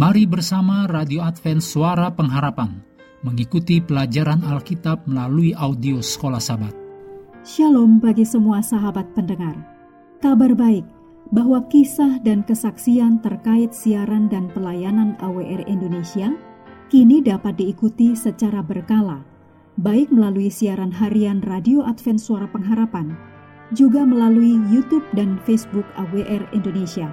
Mari bersama Radio Advent Suara Pengharapan mengikuti pelajaran Alkitab melalui audio Sekolah Sabat. Shalom bagi semua sahabat pendengar. Kabar baik bahwa kisah dan kesaksian terkait siaran dan pelayanan AWR Indonesia kini dapat diikuti secara berkala, baik melalui siaran harian Radio Advent Suara Pengharapan, juga melalui YouTube dan Facebook AWR Indonesia.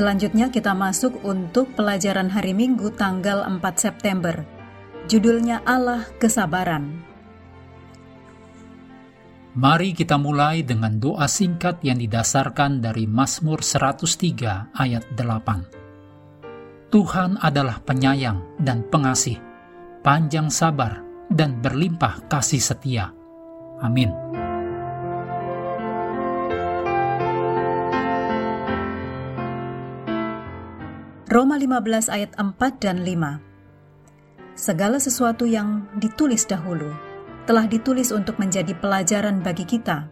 Selanjutnya kita masuk untuk pelajaran hari Minggu tanggal 4 September. Judulnya Allah Kesabaran. Mari kita mulai dengan doa singkat yang didasarkan dari Mazmur 103 ayat 8. Tuhan adalah penyayang dan pengasih, panjang sabar dan berlimpah kasih setia. Amin. Roma 15 ayat 4 dan 5 Segala sesuatu yang ditulis dahulu telah ditulis untuk menjadi pelajaran bagi kita,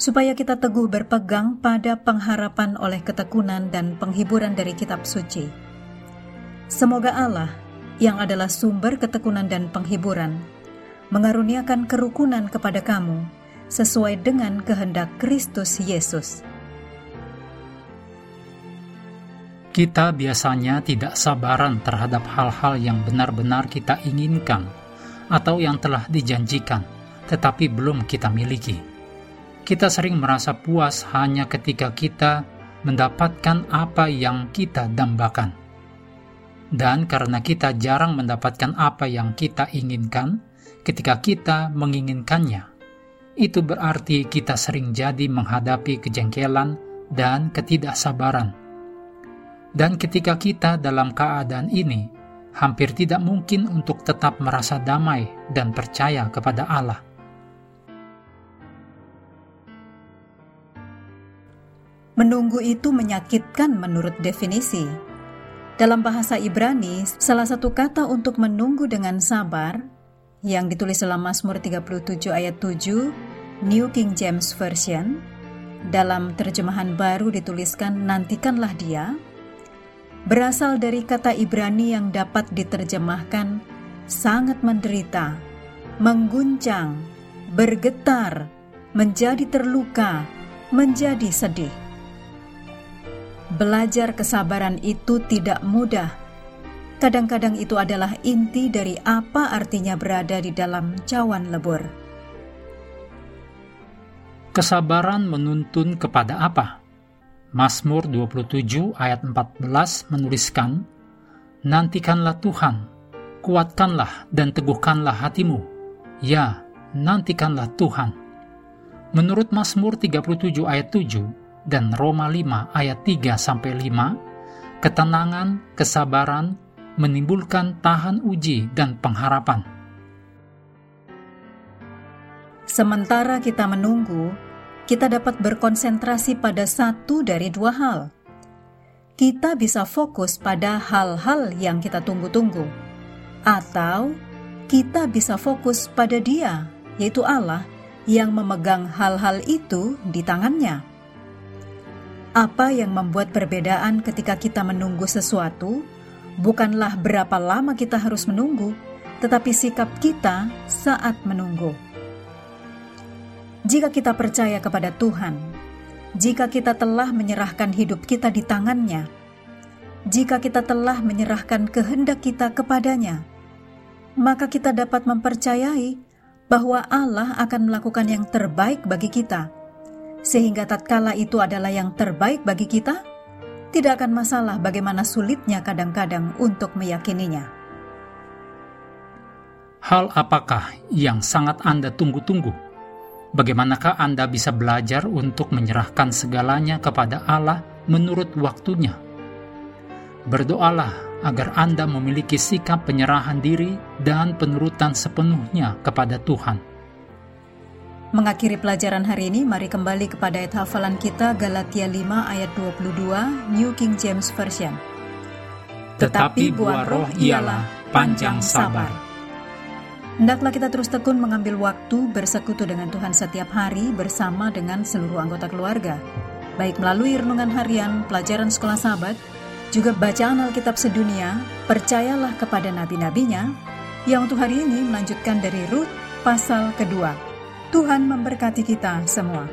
supaya kita teguh berpegang pada pengharapan oleh ketekunan dan penghiburan dari kitab suci. Semoga Allah, yang adalah sumber ketekunan dan penghiburan, mengaruniakan kerukunan kepada kamu sesuai dengan kehendak Kristus Yesus Kita biasanya tidak sabaran terhadap hal-hal yang benar-benar kita inginkan atau yang telah dijanjikan, tetapi belum kita miliki. Kita sering merasa puas hanya ketika kita mendapatkan apa yang kita dambakan. Dan karena kita jarang mendapatkan apa yang kita inginkan, ketika kita menginginkannya, itu berarti kita sering jadi menghadapi kejengkelan dan ketidaksabaran dan ketika kita dalam keadaan ini, hampir tidak mungkin untuk tetap merasa damai dan percaya kepada Allah. Menunggu itu menyakitkan menurut definisi. Dalam bahasa Ibrani, salah satu kata untuk menunggu dengan sabar yang ditulis dalam Mazmur 37 ayat 7, New King James Version, dalam terjemahan baru dituliskan nantikanlah dia, berasal dari kata Ibrani yang dapat diterjemahkan sangat menderita, mengguncang, bergetar, menjadi terluka, menjadi sedih. Belajar kesabaran itu tidak mudah. Kadang-kadang itu adalah inti dari apa artinya berada di dalam cawan lebur. Kesabaran menuntun kepada apa? Mazmur 27 ayat 14 menuliskan, Nantikanlah Tuhan, kuatkanlah dan teguhkanlah hatimu. Ya, nantikanlah Tuhan. Menurut Mazmur 37 ayat 7 dan Roma 5 ayat 3 sampai 5, ketenangan, kesabaran menimbulkan tahan uji dan pengharapan. Sementara kita menunggu, kita dapat berkonsentrasi pada satu dari dua hal. Kita bisa fokus pada hal-hal yang kita tunggu-tunggu, atau kita bisa fokus pada Dia, yaitu Allah, yang memegang hal-hal itu di tangannya. Apa yang membuat perbedaan ketika kita menunggu sesuatu bukanlah berapa lama kita harus menunggu, tetapi sikap kita saat menunggu. Jika kita percaya kepada Tuhan, jika kita telah menyerahkan hidup kita di tangannya, jika kita telah menyerahkan kehendak kita kepadanya, maka kita dapat mempercayai bahwa Allah akan melakukan yang terbaik bagi kita. Sehingga tatkala itu adalah yang terbaik bagi kita, tidak akan masalah bagaimana sulitnya kadang-kadang untuk meyakininya. Hal apakah yang sangat Anda tunggu-tunggu? Bagaimanakah Anda bisa belajar untuk menyerahkan segalanya kepada Allah menurut waktunya? Berdoalah agar Anda memiliki sikap penyerahan diri dan penurutan sepenuhnya kepada Tuhan. Mengakhiri pelajaran hari ini, mari kembali kepada ayat hafalan kita Galatia 5 ayat 22 New King James Version. Tetapi buah roh ialah panjang sabar. Hendaklah kita terus tekun mengambil waktu bersekutu dengan Tuhan setiap hari bersama dengan seluruh anggota keluarga. Baik melalui renungan harian, pelajaran sekolah sahabat, juga bacaan Alkitab sedunia, percayalah kepada nabi-nabinya, yang untuk hari ini melanjutkan dari Rut pasal kedua. Tuhan memberkati kita semua.